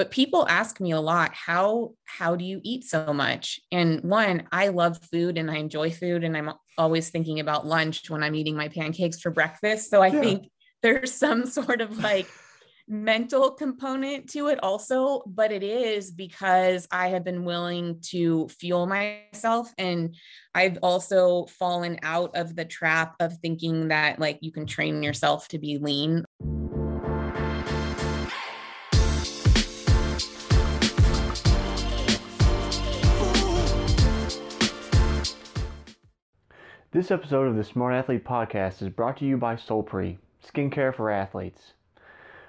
but people ask me a lot how how do you eat so much and one i love food and i enjoy food and i'm always thinking about lunch when i'm eating my pancakes for breakfast so i yeah. think there's some sort of like mental component to it also, but it is because I have been willing to fuel myself. And I've also fallen out of the trap of thinking that like you can train yourself to be lean. This episode of the Smart Athlete Podcast is brought to you by Solpre, skincare for athletes.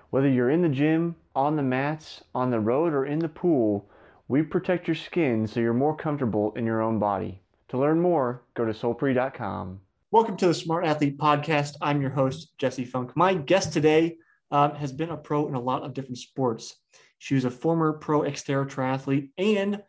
Whether you're in the gym, on the mats, on the road, or in the pool, we protect your skin so you're more comfortable in your own body. To learn more, go to solpre.com. Welcome to the Smart Athlete Podcast. I'm your host, Jesse Funk. My guest today um, has been a pro in a lot of different sports. She was a former pro Xterra triathlete and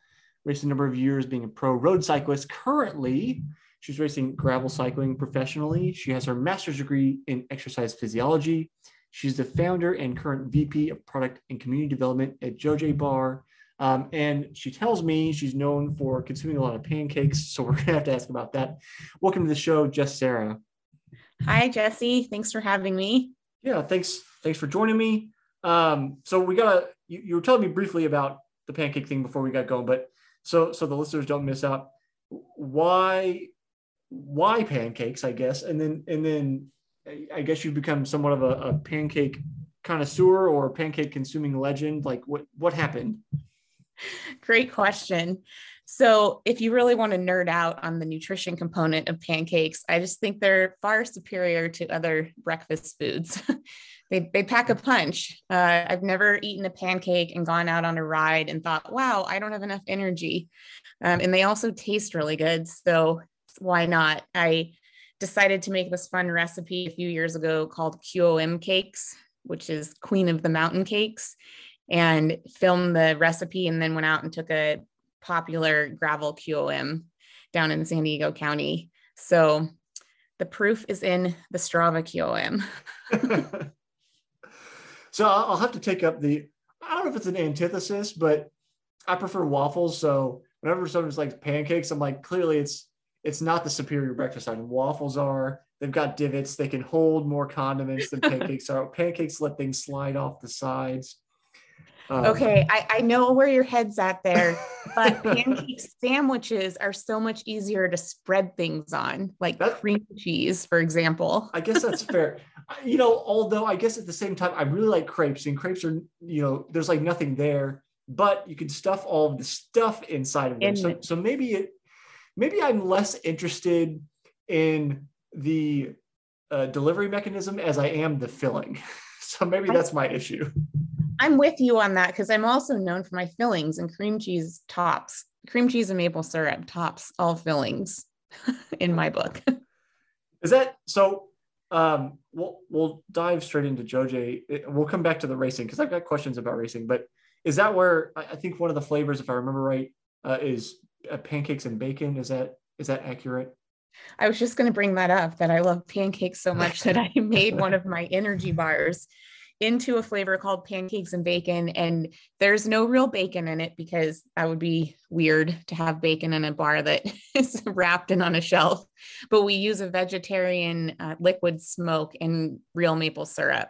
raced a number of years being a pro road cyclist. Currently, she's racing gravel cycling professionally. She has her master's degree in exercise physiology She's the founder and current VP of Product and Community Development at JoJé Bar. Um, and she tells me she's known for consuming a lot of pancakes. So we're going to have to ask about that. Welcome to the show, Jess Cerra. Hi, Jesse. Thanks for having me. Yeah, thanks. Thanks for joining me. Um, so we got to, you, you were telling me briefly about the pancake thing before we got going, but so, so the listeners don't miss out. Why, why pancakes, I guess. And then, and then I guess you've become somewhat of a, a pancake connoisseur or pancake consuming legend. Like what what happened? Great question. So, if you really want to nerd out on the nutrition component of pancakes, I just think they're far superior to other breakfast foods. they, they pack a punch. Uh, I've never eaten a pancake and gone out on a ride and thought, wow, I don't have enough energy. Um, and they also taste really good. So, why not? I decided to make this fun recipe a few years ago called QOM cakes, which is Queen of the Mountain Cakes, and filmed the recipe and then went out and took a popular gravel QOM down in San Diego County. So the proof is in the Strava QOM. so I'll have to take up the, I don't know if it's an antithesis, but I prefer waffles. So whenever someone's like pancakes, I'm like, clearly it's it's not the superior breakfast item. Waffles are. They've got divots. They can hold more condiments than pancakes are. Pancakes let things slide off the sides. Um, okay, I, I know where your head's at there, but pancake sandwiches are so much easier to spread things on, like that, cream cheese, for example. I guess that's fair. You know, although I guess at the same time, I really like crepes, and crepes are, you know, there's like nothing there, but you can stuff all of the stuff inside of them. In so, so maybe it maybe I'm less interested in the uh, delivery mechanism as I am the filling. so maybe that's my issue. I'm with you on that because I'm also known for my fillings and cream cheese tops. Cream cheese and maple syrup tops all fillings in my book. Is that so? Um, we'll we'll dive straight into JoJé. We'll come back to the racing because I've got questions about racing. But is that where I think one of the flavors, if I remember right, uh, is uh, pancakes and bacon. Is that is that accurate? I was just going to bring that up that I love pancakes so much that I made one of my energy bars into a flavor called pancakes and bacon. And there's no real bacon in it because that would be weird to have bacon in a bar that is wrapped in on a shelf. But we use a vegetarian uh, liquid smoke and real maple syrup.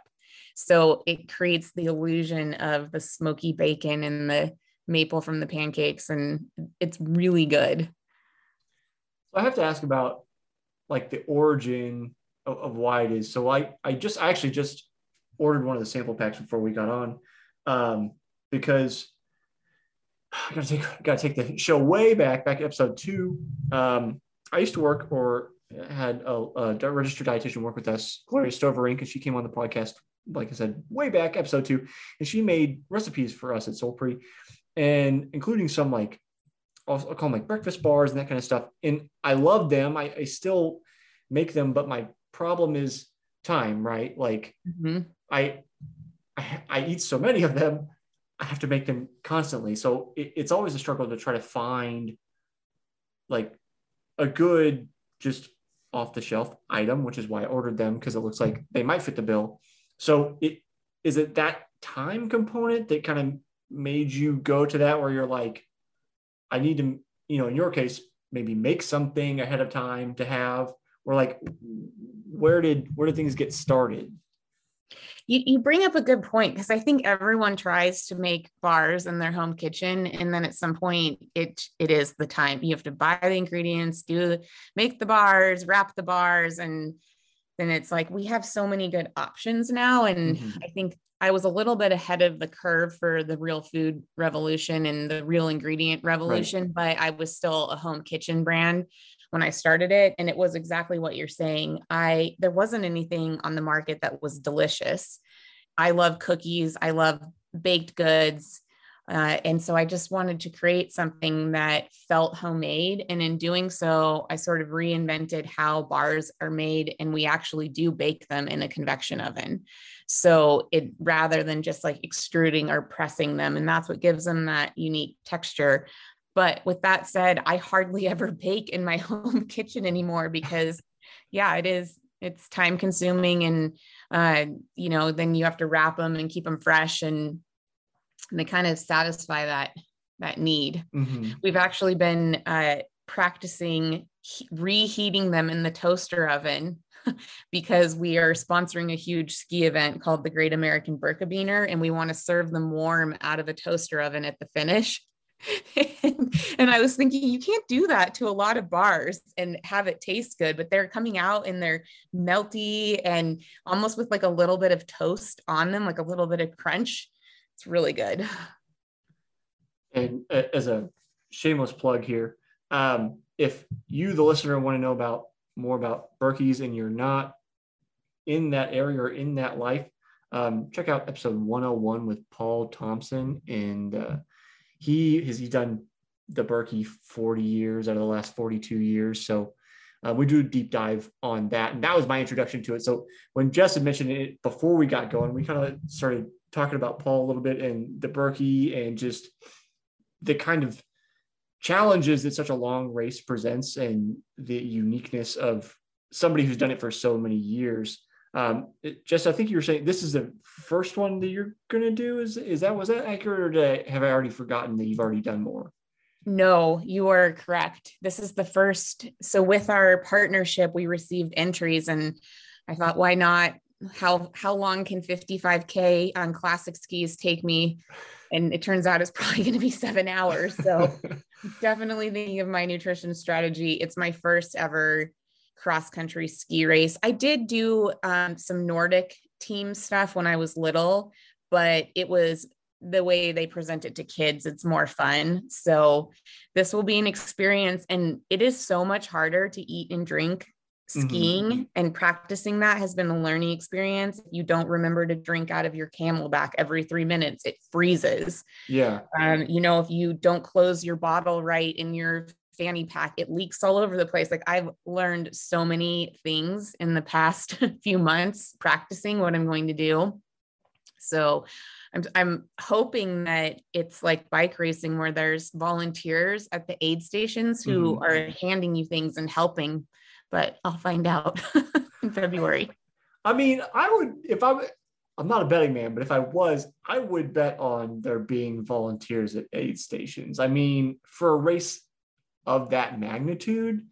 So it creates the illusion of the smoky bacon and the maple from the pancakes and it's really good. So I have to ask about like the origin of, of, why it is. So I I just I actually just ordered one of the sample packs before we got on um, because I gotta take gotta take the show way back back episode two. Um, I used to work or had a, a registered dietitian work with us, Gloria Stoverink, and she came on the podcast, like I said, way back episode two, and she made recipes for us at Solpre and including some like I'll, I'll, call them like breakfast bars and that kind of stuff. And I love them. I, I still make them, but my problem is time, right? Like mm-hmm. I, I, I eat so many of them, I have to make them constantly. So it, it's always a struggle to try to find like a good, just off the shelf item, which is why I ordered them because it looks like they might fit the bill. So it is it that time component that kind of made you go to that where you're like, I need to, you know, in your case, maybe make something ahead of time to have, or like, where did where did things get started? You, you bring up a good point because I think everyone tries to make bars in their home kitchen, and then at some point, it it is the time you have to buy the ingredients, do make the bars, wrap the bars, and then it's like we have so many good options now. And mm-hmm. I think I was a little bit ahead of the curve for the real food revolution and the real ingredient revolution, right. but I was still a home kitchen brand when I started it and it was exactly what you're saying. I there wasn't anything on the market that was delicious. I love cookies, I love baked goods. Uh, and so I just wanted to create something that felt homemade. And in doing so, I sort of reinvented how bars are made, and we actually do bake them in a convection oven. So it rather than just like extruding or pressing them, and that's what gives them that unique texture. But with that said, I hardly ever bake in my home kitchen anymore because, yeah, it is. It's time consuming, and uh, you know, then you have to wrap them and keep them fresh, and, and they kind of satisfy that that need. Mm-hmm. We've actually been uh, practicing he- reheating them in the toaster oven because we are sponsoring a huge ski event called the Great American Birkebeiner, and we want to serve them warm out of a toaster oven at the finish. and, I was thinking, you can't do that to a lot of bars and have it taste good, but they're coming out and they're melty and almost with like a little bit of toast on them, like a little bit of crunch. It's really good. And uh, as a shameless plug here, um, if you, the listener, want to know about more about Birkies and you're not in that area or in that life, um, check out episode 101 with Paul Thompson and uh, he has he done the Birkie 40 years out of the last 42 years. So uh, we do a deep dive on that. And that was my introduction to it. So when Jess had mentioned it before we got going, we kind of started talking about Paul a little bit and the Birkie and just the kind of challenges that such a long race presents and the uniqueness of somebody who's done it for so many years. Um, just I think you were saying this is the first one that you're going to do. Is is that was that accurate, or I, have I already forgotten that you've already done more? No, you are correct. This is the first. So with our partnership, we received entries, and I thought, why not? How how long can 55k on classic skis take me? And it turns out it's probably going to be seven hours. So definitely thinking of my nutrition strategy. It's my first ever cross country ski race. I did do um, some Nordic team stuff when I was little, but it was the way they present it to kids. It's more fun. So this will be an experience. And it is so much harder to eat and drink skiing mm-hmm. and practicing that has been a learning experience. If you don't remember to drink out of your CamelBak every three minutes, it freezes. Yeah. Um, you know, if you don't close your bottle right in your fanny pack it leaks all over the place like i've learned so many things in the past few months practicing what i'm going to do so I'm, I'm hoping that it's like bike racing where there's volunteers at the aid stations who mm-hmm. are handing you things and helping but i'll find out in february i mean i would if i i'm not a betting man but if i was i would bet on there being volunteers at aid stations i mean for a race of that magnitude,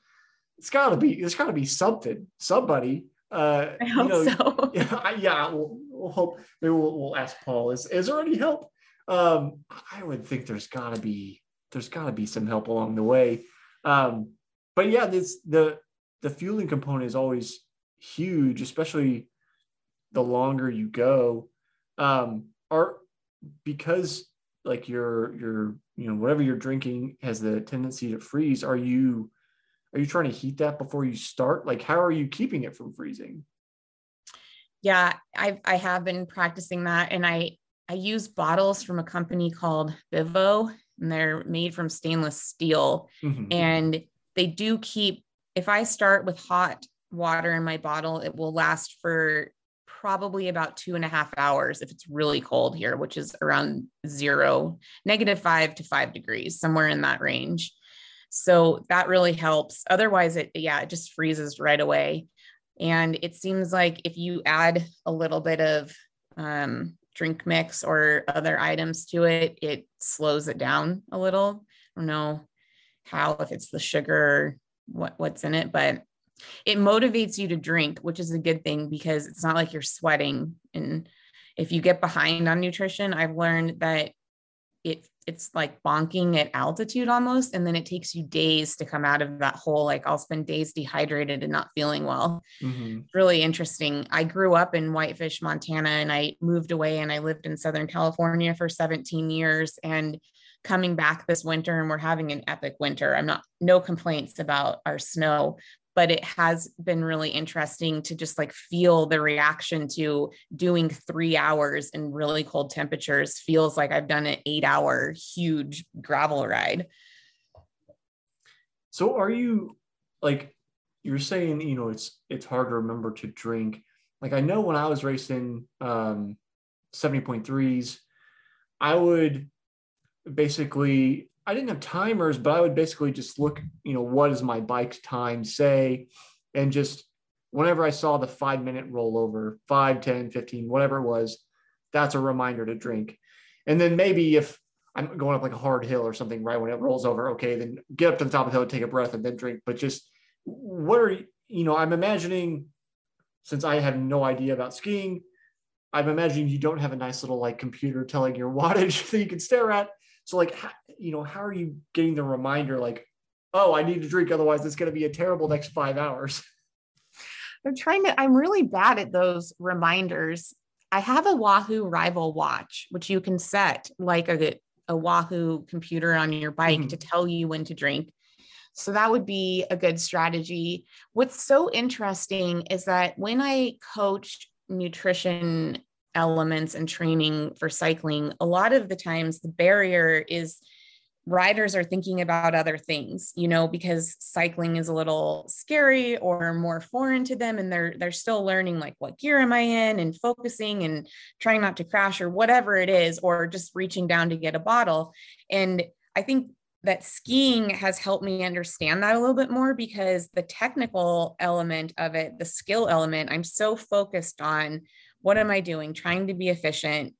it's got to be there's got to be something, somebody. Uh, I hope you know, so. Yeah, yeah we'll, we'll, hope. Maybe we'll, we'll ask Paul. Is is there any help? Um, I would think there's got to be there's got to be some help along the way. Um, but yeah, this the the fueling component is always huge, especially the longer you go. Um, are because like your your you know whatever you're drinking has the tendency to freeze are you are you trying to heat that before you start like how are you keeping it from freezing yeah i i have been practicing that and i i use bottles from a company called Vivo and they're made from stainless steel mm-hmm. and they do keep if i start with hot water in my bottle it will last for probably about two and a half hours if it's really cold here, which is around zero, negative five to five degrees, somewhere in that range. So that really helps. Otherwise, it, yeah, it just freezes right away. And it seems like if you add a little bit of um, drink mix or other items to it, it slows it down a little. I don't know how, if it's the sugar what, what's in it, but it motivates you to drink, which is a good thing because it's not like you're sweating. And if you get behind on nutrition, I've learned that it it's like bonking at altitude almost and then it takes you days to come out of that hole like i'll spend days dehydrated and not feeling well mm-hmm. really interesting i grew up in whitefish montana and i moved away and i lived in southern california for 17 years and coming back this winter and we're having an epic winter i'm not no complaints about our snow but it has been really interesting to just like feel the reaction to doing three hours in really cold temperatures feels like I've done an eight hour huge gravel ride. So are you like you're saying, you know, it's it's hard to remember to drink. Like I know when I was racing um 70.3s, I would basically I didn't have timers, but I would basically just look, you know, what does my bike's time say? And just whenever I saw the five minute rollover, five, 10, 15, whatever it was, that's a reminder to drink. And then maybe if I'm going up like a hard hill or something, right when it rolls over, okay, then get up to the top of the hill, take a breath, and then drink. But just what are you know, I'm imagining since I have no idea about skiing, I'm imagining you don't have a nice little like computer telling your wattage that you can stare at. So like, you know, how are you getting the reminder like, oh, I need to drink, otherwise it's going to be a terrible next five hours. I'm trying to. I'm really bad at those reminders. I have a Wahoo Rival watch, which you can set like a a Wahoo computer on your bike mm-hmm. to tell you when to drink. So that would be a good strategy. What's so interesting is that when I coach nutrition elements and training for cycling, a lot of the times the barrier is riders are thinking about other things, you know, because cycling is a little scary or more foreign to them and they're they're still learning like what gear am I in and focusing and trying not to crash or whatever it is or just reaching down to get a bottle. And I think that skiing has helped me understand that a little bit more because the technical element of it, the skill element, I'm so focused on what am I doing? Trying to be efficient,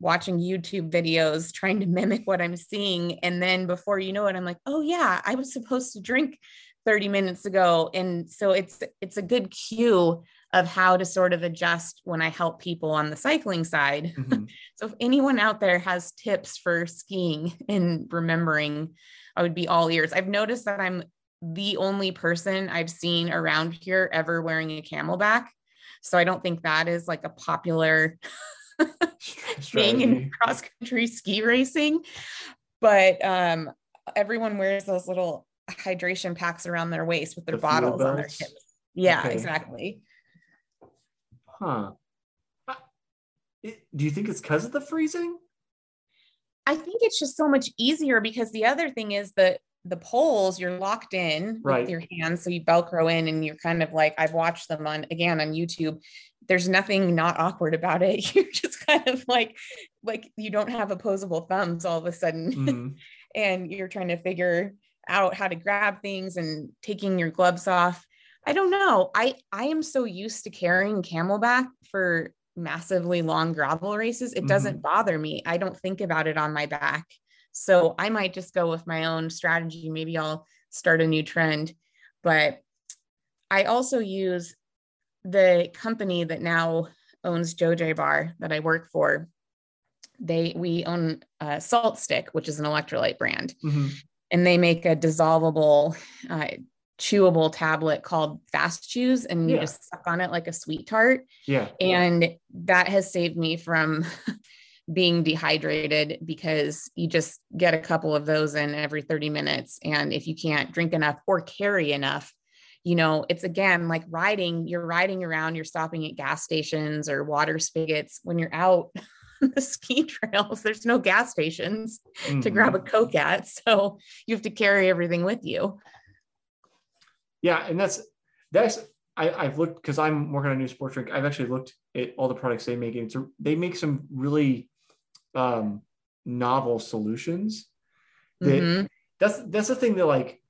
watching YouTube videos, trying to mimic what I'm seeing. And then before you know it, I'm like, oh yeah, I was supposed to drink 30 minutes ago. And so it's it's a good cue of how to sort of adjust when I help people on the cycling side. Mm-hmm. so if anyone out there has tips for skiing and remembering, I would be all ears. I've noticed that I'm the only person I've seen around here ever wearing a CamelBak. So I don't think that is like a popular thing in cross country ski racing. But um, everyone wears those little hydration packs around their waist with their the bottles on their hips. Yeah, okay. exactly. Huh. Do you think it's because of the freezing? I think it's just so much easier because the other thing is that the poles you're locked in right. with your hands so you velcro in and you're kind of like i've watched them on again on youtube. There's nothing not awkward about it. You're just kind of like like you don't have opposable thumbs all of a sudden. Mm-hmm. and you're trying to figure out how to grab things and taking your gloves off. I don't know. I i am so used to carrying CamelBak for massively long gravel races. It mm-hmm. doesn't bother me. I don't think about it on my back so I might just go with my own strategy. Maybe I'll start a new trend. But I also use the company that now owns JoJé Bar that I work for. They we own uh, SaltStick, which is an electrolyte brand, mm-hmm. and they make a dissolvable, uh, chewable tablet called Fast Chews, and you just suck on it like a sweet tart. Yeah, and that has saved me from being dehydrated because you just get a couple of those in every 30 minutes. And if you can't drink enough or carry enough, you know, it's again like riding, you're riding around, you're stopping at gas stations or water spigots. When you're out on the ski trails, there's no gas stations mm-hmm. to grab a mm-hmm. Coke at. So you have to carry everything with you. Yeah. And that's, that's, I, have looked because I'm working on a new sports drink. I've actually looked at all the products they make, and it's a, they make some really um, novel solutions. That mm-hmm. that's that's the thing that like,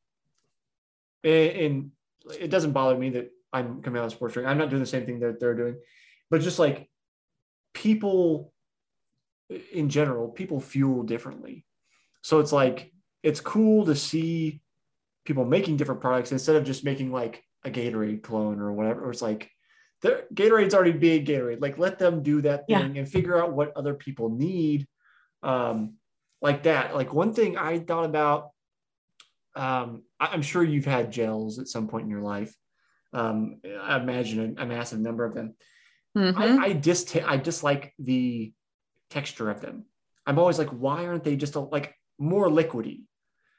and it doesn't bother me that I'm coming out of sports drink. I'm not doing the same thing that they're doing, but just like people in general, people fuel differently. So it's like it's cool to see people making different products instead of just making like a Gatorade clone or whatever. Or it's like their Gatorade's already big Gatorade. Like let them do that thing yeah. and figure out what other people need. Um, like that. Like one thing I thought about, um, I, am sure you've had gels at some point in your life. Um, I imagine a, a massive number of them. Mm-hmm. I, I just I dislike the texture of them. I'm always like, why aren't they just a, like more liquidy?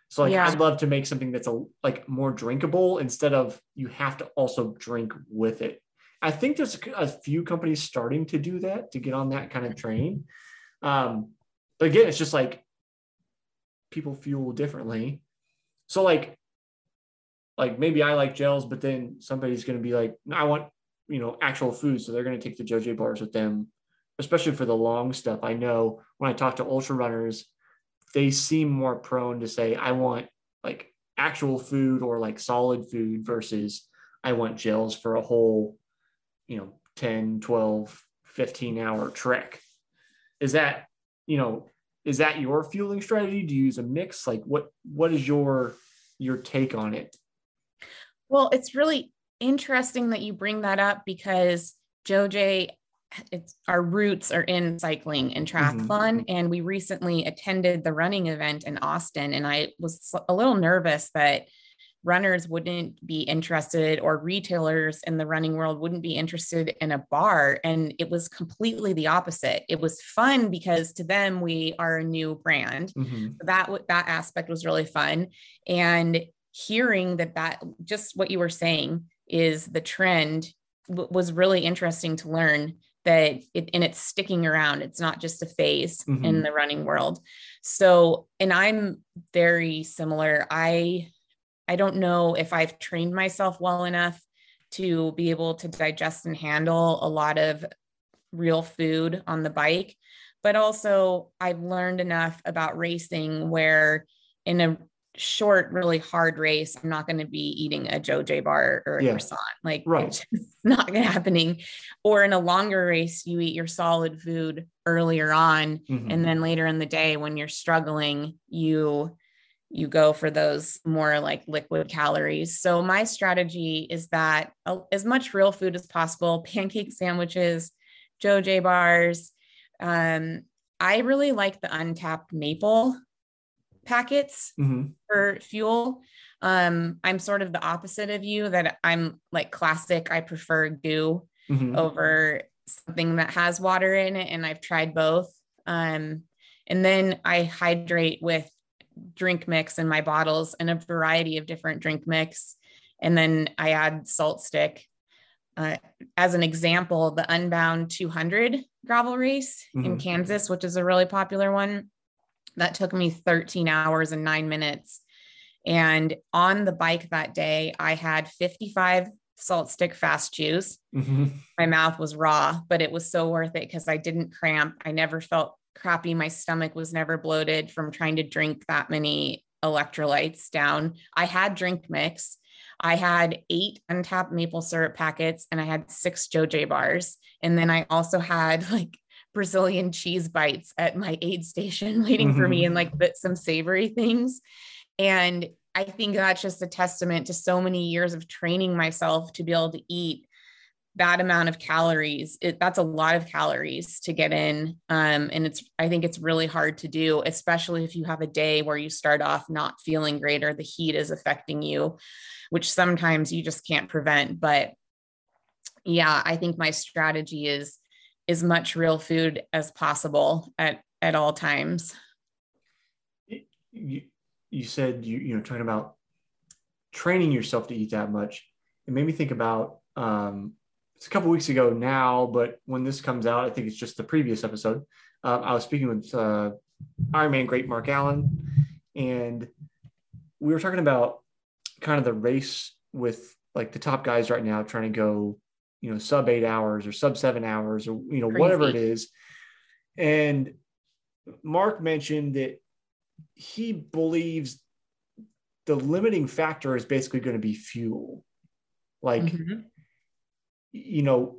So like yeah. I'd love to make something that's a like more drinkable instead of you have to also drink with it. I think there's a few companies starting to do that to get on that kind of train. Um, but again, it's just like people fuel differently. So like, like maybe I like gels, but then somebody's going to be like, I want, you know, actual food. So they're going to take the JoJé bars with them, especially for the long stuff. I know when I talk to ultra runners, they seem more prone to say, I want like actual food or like solid food versus I want gels for a whole, you know, 10, 12, 15 hour trek. Is that, you know, is that your fueling strategy? Do you use a mix? Like what what is your your take on it? Well, it's really interesting that you bring that up because JoJé it's our roots are in cycling and mm-hmm. triathlon mm-hmm. and we recently attended the running event in Austin and I was a little nervous that runners wouldn't be interested or retailers in the running world wouldn't be interested in a bar. And it was completely the opposite. It was fun because to them we are a new brand. Mm-hmm. so that that aspect was really fun. And hearing that that just what you were saying is the trend w- was really interesting to learn that it and it's sticking around. It's not just a phase mm-hmm. in the running world. So and i'm very similar. I I don't know if I've trained myself well enough to be able to digest and handle a lot of real food on the bike. But also, I've learned enough about racing where in a short, really hard race, I'm not going to be eating a JoJé bar or a yeah. croissant. Like, right. it's not happening. Or in a longer race, you eat your solid food earlier on. Mm-hmm. And then later in the day, when you're struggling, you you go for those more like liquid calories. So my strategy is that uh, as much real food as possible, pancake sandwiches, JoJé bars. Um, I really like the untapped maple packets mm-hmm. for fuel. Um, I'm sort of the opposite of you that I'm like classic. I prefer goo mm-hmm. over something that has water in it, and I've tried both. Um, and then I hydrate with drink mix in my bottles and a variety of different drink mix. And then I add SaltStick. Uh, as an example, the Unbound 200 gravel race mm-hmm. in Kansas, which is a really popular one, that took me 13 hours and nine minutes. And on the bike that day, I had 55 SaltStick fast chews. Mm-hmm. My mouth was raw, but it was so worth it because I didn't cramp. I never felt crappy. My stomach was never bloated from trying to drink that many electrolytes down. I had drink mix. I had eight untapped maple syrup packets and I had six JoJé bars. And then I also had like Brazilian cheese bites at my aid station waiting mm-hmm. for me and like some savory things. And I think that's just a testament to so many years of training myself to be able to eat that amount of calories it, that's a lot of calories to get in um, and it's i think it's really hard to do especially if you have a day where you start off not feeling great or the heat is affecting you which sometimes you just can't prevent but yeah i think my strategy is as much real food as possible at at all times. You, you said you you know talking about training yourself to eat that much it made me think about um, it's a couple weeks ago now, but when this comes out, I think it's just the previous episode. Uh, I was speaking with uh, Ironman great Mark Allen, and we were talking about kind of the race with like the top guys right now trying to go, you know, sub eight hours or sub seven hours or you know Crazy. whatever it is. And Mark mentioned that he believes the limiting factor is basically going to be fuel. Like mm-hmm you know,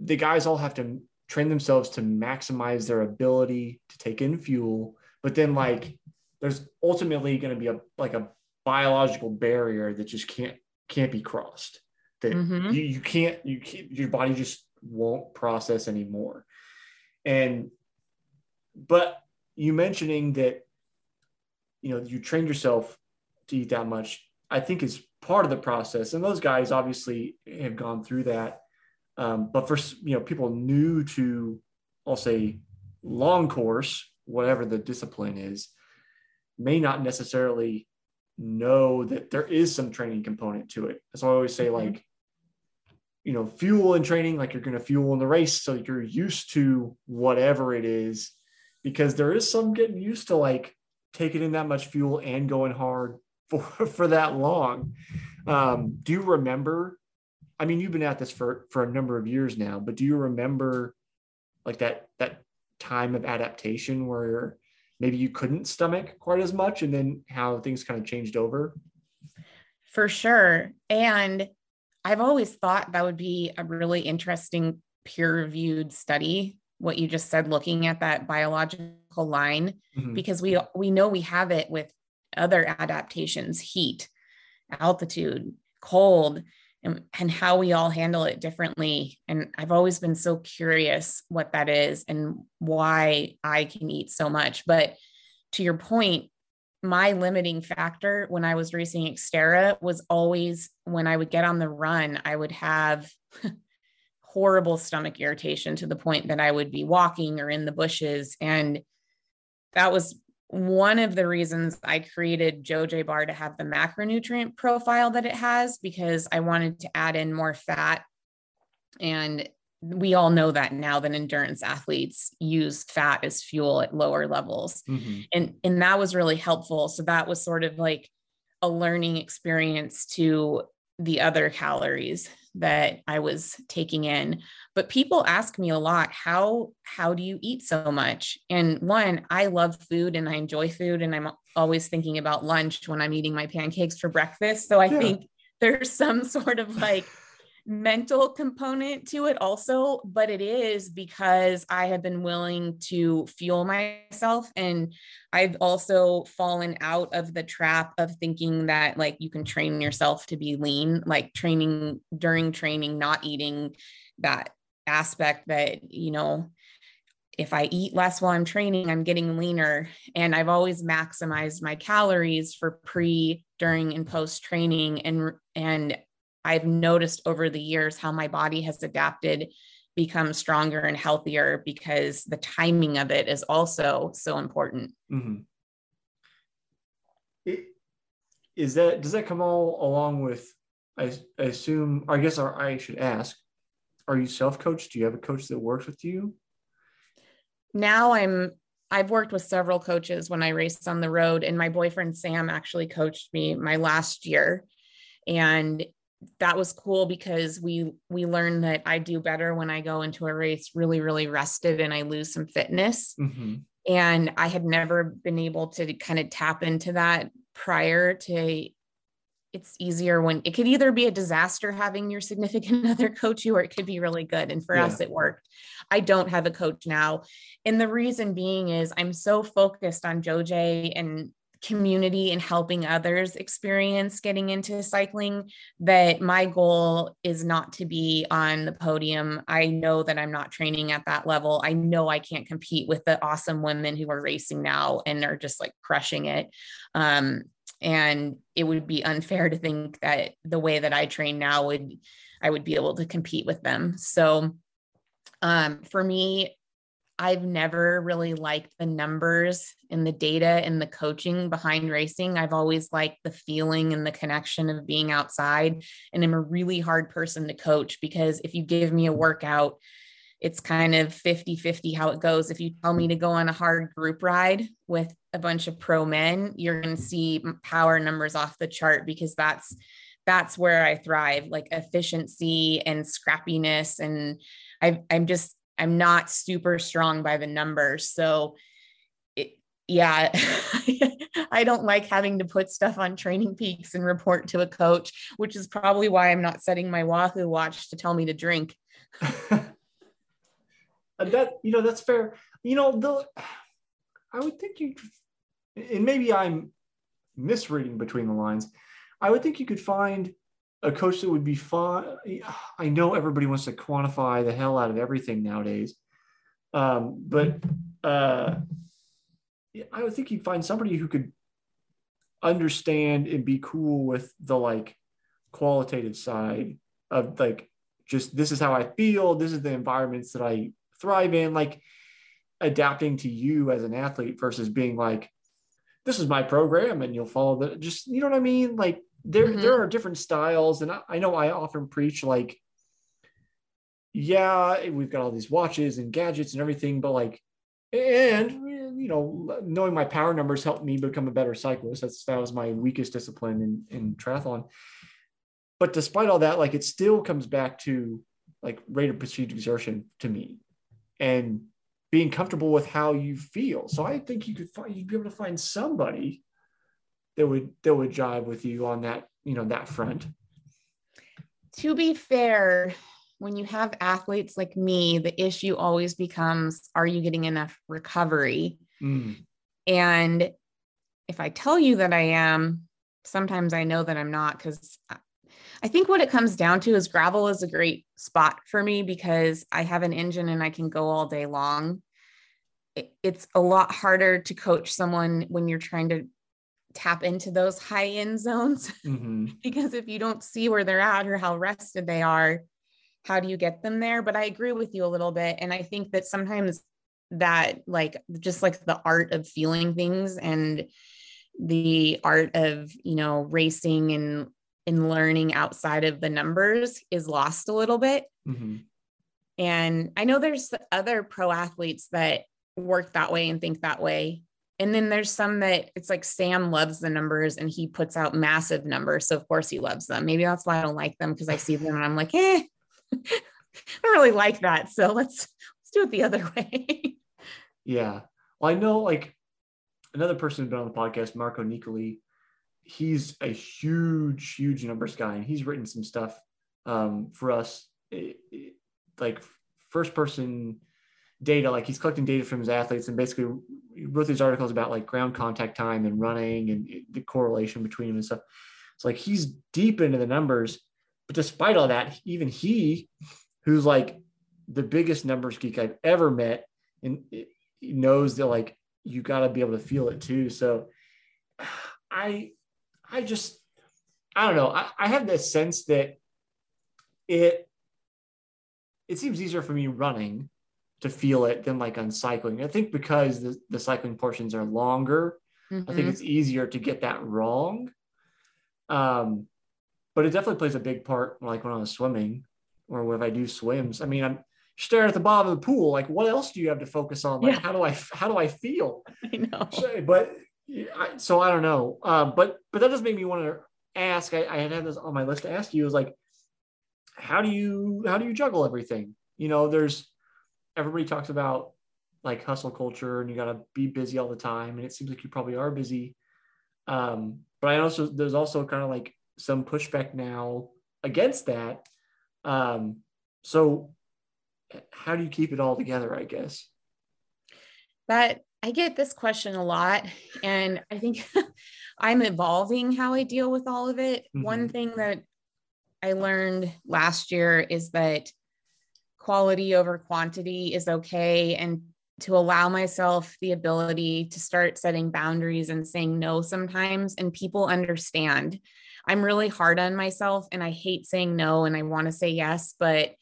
the guys all have to train themselves to maximize their ability to take in fuel, but then like there's ultimately going to be a like a biological barrier that just can't can't be crossed. That mm-hmm. you, you can't you can't your body just won't process anymore. And but you mentioning that you know you trained yourself to eat that much, I think is part of the process. And those guys obviously have gone through that. Um, but for you know people new to, I'll say, long course, whatever the discipline is, may not necessarily know that there is some training component to it. So I always say mm-hmm. like, you know, fuel and training, like you're going to fuel in the race, so you're used to whatever it is, because there is some getting used to like taking in that much fuel and going hard for for that long. Um, do you remember? I mean, you've been at this for for a number of years now, but do you remember like that that time of adaptation where maybe you couldn't stomach quite as much, and then how things kind of changed over? For sure, and I've always thought that would be a really interesting peer-reviewed study what you just said looking at that biological line mm-hmm. because we we know we have it with other adaptations heat altitude cold and, and how we all handle it differently. And i've always been so curious what that is and why i can eat so much. But to your point my limiting factor when i was racing xterra was always when i would get on the run i would have horrible stomach irritation to the point that i would be walking or in the bushes. And that was one of the reasons I created JoJé Bar to have the macronutrient profile that it has because I wanted to add in more fat. And we all know that now that endurance athletes use fat as fuel at lower levels. Mm-hmm. And, and that was really helpful. So that was sort of like a learning experience to the other calories that I was taking in. But people ask me a lot, how how do you eat so much? And one, I love food and I enjoy food and I'm always thinking about lunch when I'm eating my pancakes for breakfast. So I yeah. think there's some sort of like mental component to it also, but it is because I have been willing to fuel myself. And I've also fallen out of the trap of thinking that like you can train yourself to be lean, like training during training, not eating that aspect that, you know, if I eat less while I'm training, I'm getting leaner. And I've always maximized my calories for pre, during, and post training. And, and I've noticed over the years how my body has adapted, become stronger and healthier because the timing of it is also so important. Mm-hmm. It, is that does that come all along with? I, I assume. I guess I should ask. Are you self-coached? Do you have a coach that works with you? Now I'm I've worked with several coaches when I raced on the road, and my boyfriend Sam actually coached me my last year. And that was cool because we we learned that I do better when I go into a race really really rested and I lose some fitness. Mm-hmm. And I had never been able to kind of tap into that prior to it's easier when it could either be a disaster having your significant other coach you or it could be really good and for yeah. us it worked i don't have a coach now and the reason being is i'm so focused on JoJé and community and helping others experience getting into cycling that my goal is not to be on the podium. I know that I'm not training at that level. I know I can't compete with the awesome women who are racing now and they're just like crushing it. Um, and it would be unfair to think that the way that I train now would I would be able to compete with them. So um, for me, I've never really liked the numbers and the data and the coaching behind racing. I've always liked the feeling and the connection of being outside. And I'm a really hard person to coach because if you give me a workout, it's kind of 50 50 how it goes. If you tell me to go on a hard group ride with a bunch of pro men, you're going to see power numbers off the chart because that's that's where I thrive, like efficiency and scrappiness. And I, I'm just I'm not super strong by the numbers. So it, yeah, I don't like having to put stuff on training peaks and report to a coach, which is probably why I'm not setting my Wahoo watch to tell me to drink. Uh, that you know that's fair. You know, the I would think you, and maybe I'm misreading between the lines. I would think you could find a coach that would be fun. I know everybody wants to quantify the hell out of everything nowadays, um, but uh, I would think you'd find somebody who could understand and be cool with the like qualitative side of like just this is how I feel, this is the environments that I thrive in, like adapting to you as an athlete versus being like, this is my program and you'll follow the just you know what I mean? Like there mm-hmm. there are different styles, and I, I know I often preach like, yeah, we've got all these watches and gadgets and everything, but like, and you know, knowing my power numbers helped me become a better cyclist. That's that was my weakest discipline in in triathlon. But despite all that, like it still comes back to like rate of perceived exertion to me, and being comfortable with how you feel. So I think you could find you'd be able to find somebody that would that would jive with you on that you know that front. To be fair, when you have athletes like me, the issue always becomes: Are you getting enough recovery? Mm. And if I tell you that I am, sometimes I know that I'm not because I think what it comes down to is gravel is a great spot for me because I have an engine and I can go all day long. It's a lot harder to coach someone when you're trying to tap into those high end zones mm-hmm. because if you don't see where they're at or how rested they are, how do you get them there? But I agree with you a little bit. And I think that sometimes that, like, just like the art of feeling things and the art of, you know, racing and in learning outside of the numbers is lost a little bit. Mm-hmm. And I know there's other pro athletes that work that way and think that way. And then there's some that it's like Sam loves the numbers and he puts out massive numbers. So of course he loves them. Maybe that's why I don't like them because I see them and I'm like, eh, I don't really like that. So let's let's do it the other way. yeah. Well, I know like another person who's been on the podcast, Marco Nicoli, he's a huge, huge numbers guy, and he's written some stuff um, for us, it, it, like first person data. Like he's collecting data from his athletes, and basically wrote these articles about like ground contact time and running and the correlation between them and stuff. It's like he's deep into the numbers, but despite all that, even he, who's like the biggest numbers geek I've ever met, and knows that like you got to be able to feel it too. So I I just, I don't know. I, I have this sense that it, it seems easier for me running to feel it than like on cycling. I think because the, the cycling portions are longer, mm-hmm. I think mm-hmm. it's easier to get that wrong. Um, but it definitely plays a big part, like when I was swimming or if I do swims. I mean, I'm staring at the bottom of the pool. Like, what else do you have to focus on? Like, yeah. how do I, how do I feel? I know. So, but so I don't know. Uh, but but that does make me want to ask. I, I had this on my list to ask you. Is like, how do you how do you juggle everything? You know, there's everybody talks about like hustle culture, and you got to be busy all the time, and it seems like you probably are busy. Um, but I also there's also kind of like some pushback now against that. Um, so how do you keep it all together? I guess that I get this question a lot, and I think I'm evolving how I deal with all of it. Mm-hmm. One thing that I learned last year is that quality over quantity is okay, and to allow myself the ability to start setting boundaries and saying no sometimes, and people understand. I'm really hard on myself, and I hate saying no, and I want to say yes, but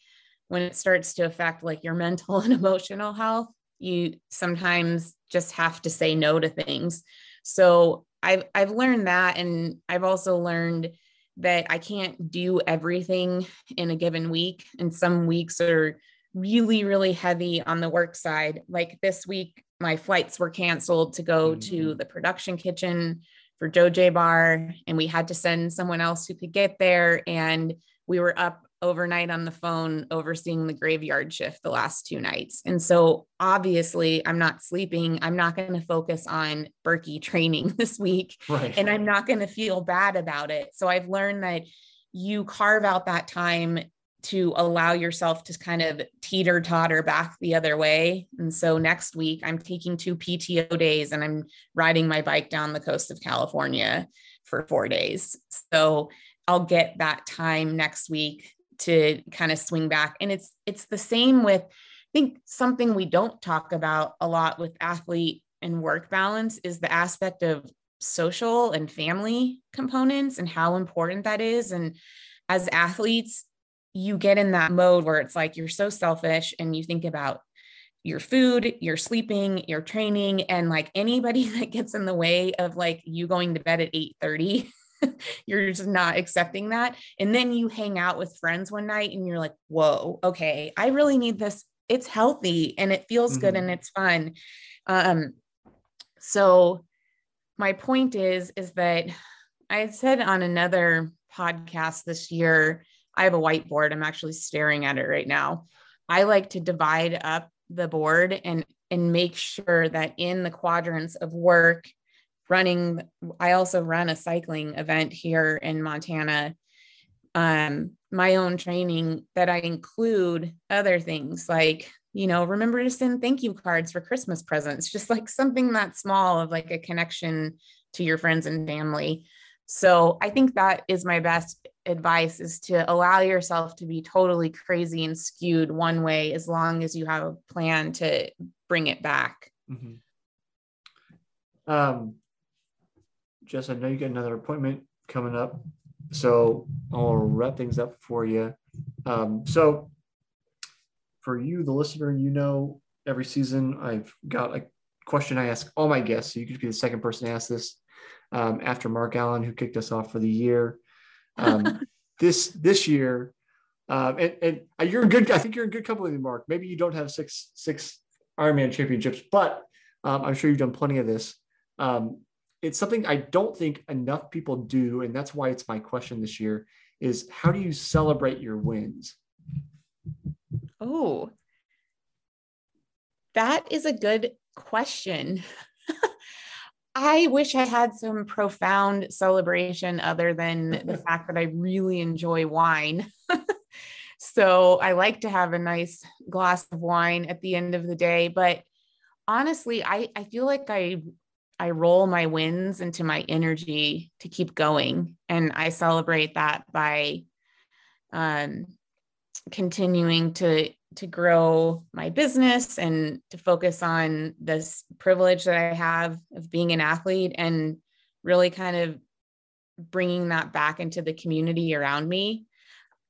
when it starts to affect like your mental and emotional health, you sometimes just have to say no to things. So I've I've learned that and I've also learned that I can't do everything in a given week and some weeks are really really heavy on the work side. Like this week my flights were canceled to go mm-hmm. to the production kitchen for Joe Bar and we had to send someone else who could get there and we were up overnight on the phone overseeing the graveyard shift the last two nights. And so obviously I'm not sleeping. I'm not going to focus on Birkie training this week. Right. And I'm not going to feel bad about it. So I've learned that you carve out that time to allow yourself to kind of teeter totter back the other way. And so next week, I'm taking two PTO days and I'm riding my bike down the coast of California for four days. So I'll get that time next week to kind of swing back. And it's it's the same with I think something we don't talk about a lot with athlete and work balance is the aspect of social and family components and how important that is. And as athletes, you get in that mode where it's like you're so selfish and you think about your food, your sleeping, your training, and like anybody that gets in the way of like you going to bed at 8 30. you're just not accepting that. And then you hang out with friends one night and you're like, whoa, okay, I really need this. It's healthy and it feels mm-hmm. good and it's fun. Um, so my point is, is that I said on another podcast this year I have a whiteboard. I'm actually staring at it right now. I like to divide up the board and and make sure that in the quadrants of work running I also run a cycling event here in Montana um my own training that I include other things like you know remember to send thank you cards for Christmas presents just like something that small of like a connection to your friends and family so I think that is my best advice is to allow yourself to be totally crazy and skewed one way as long as you have a plan to bring it back. Mm-hmm. Um, Jess, I know you got another appointment coming up, so I'll wrap things up for you. Um, so, for you, the listener, you know, every season I've got a question I ask all my guests. So you could be the second person to ask this um, after Mark Allen, who kicked us off for the year. Um, this this year, um, and, and you're a good. I think you're in good company, Mark. Maybe you don't have six six Ironman championships, but um, I'm sure you've done plenty of this. Um, it's something I don't think enough people do, and that's why it's my question this year: is how do you celebrate your wins? Oh, that is a good question. I wish I had some profound celebration other than the fact that I really enjoy wine. so I like to have a nice glass of wine at the end of the day. But honestly, I, I feel like I I roll my wins into my energy to keep going. And I celebrate that by um, continuing to to grow my business and to focus on this privilege that I have of being an athlete and really kind of bringing that back into the community around me.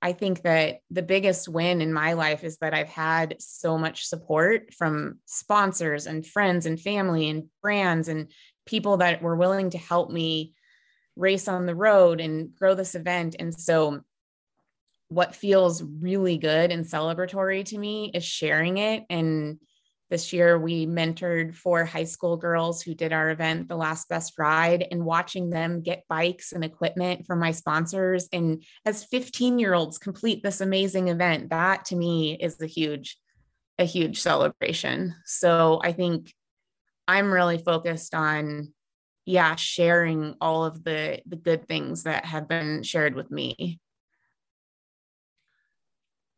I think that the biggest win in my life is that I've had so much support from sponsors and friends and family and brands and people that were willing to help me race on the road and grow this event. And so what feels really good and celebratory to me is sharing it. And this year we mentored four high school girls who did our event, The Last Best Ride, and watching them get bikes and equipment from my sponsors. And as 15 year olds complete this amazing event, that to me is a huge, a huge celebration. So I think I'm really focused on yeah sharing all of the the good things that have been shared with me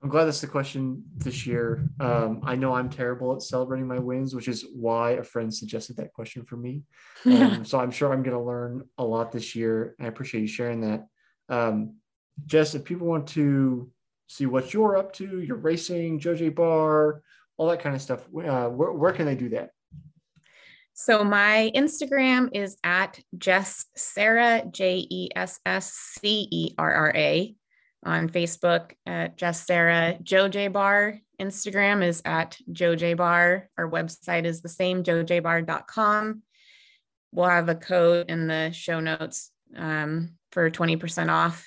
I'm glad that's the question this year. Um, I know I'm terrible at celebrating my wins, which is why a friend suggested that question for me. Um, so I'm sure I'm going to learn a lot this year. I appreciate you sharing that. Um, Jess, if people want to see what you're up to, your racing, JoJé Bar, all that kind of stuff, uh, where, where can they do that? So my Instagram is at Jess Cerra, J E S S C E R R A on Facebook at Jess Cerra. JoJé Bar Instagram is at JoJé Bar. Our website is the same, jojaybar.com. We'll have a code in the show notes um, for 20% off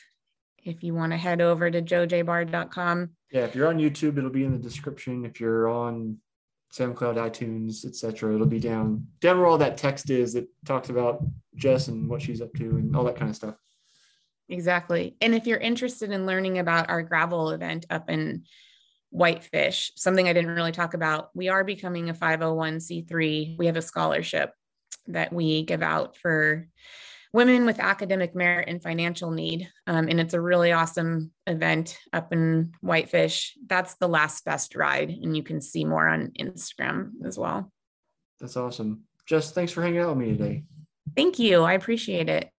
if you want to head over to jojaybar.com. Yeah, if you're on YouTube, it'll be in the description. If you're on SoundCloud, iTunes, etc., it'll be down down where all that text is that talks about Jess and what she's up to and all that kind of stuff. Exactly. And if you're interested in learning about our gravel event up in Whitefish, something I didn't really talk about, we are becoming a 501c3. We have a scholarship that we give out for women with academic merit and financial need. Um, and it's a really awesome event up in Whitefish. That's the last best ride. And you can see more on Instagram as well. That's awesome. Jess, thanks for hanging out with me today. Thank you. I appreciate it.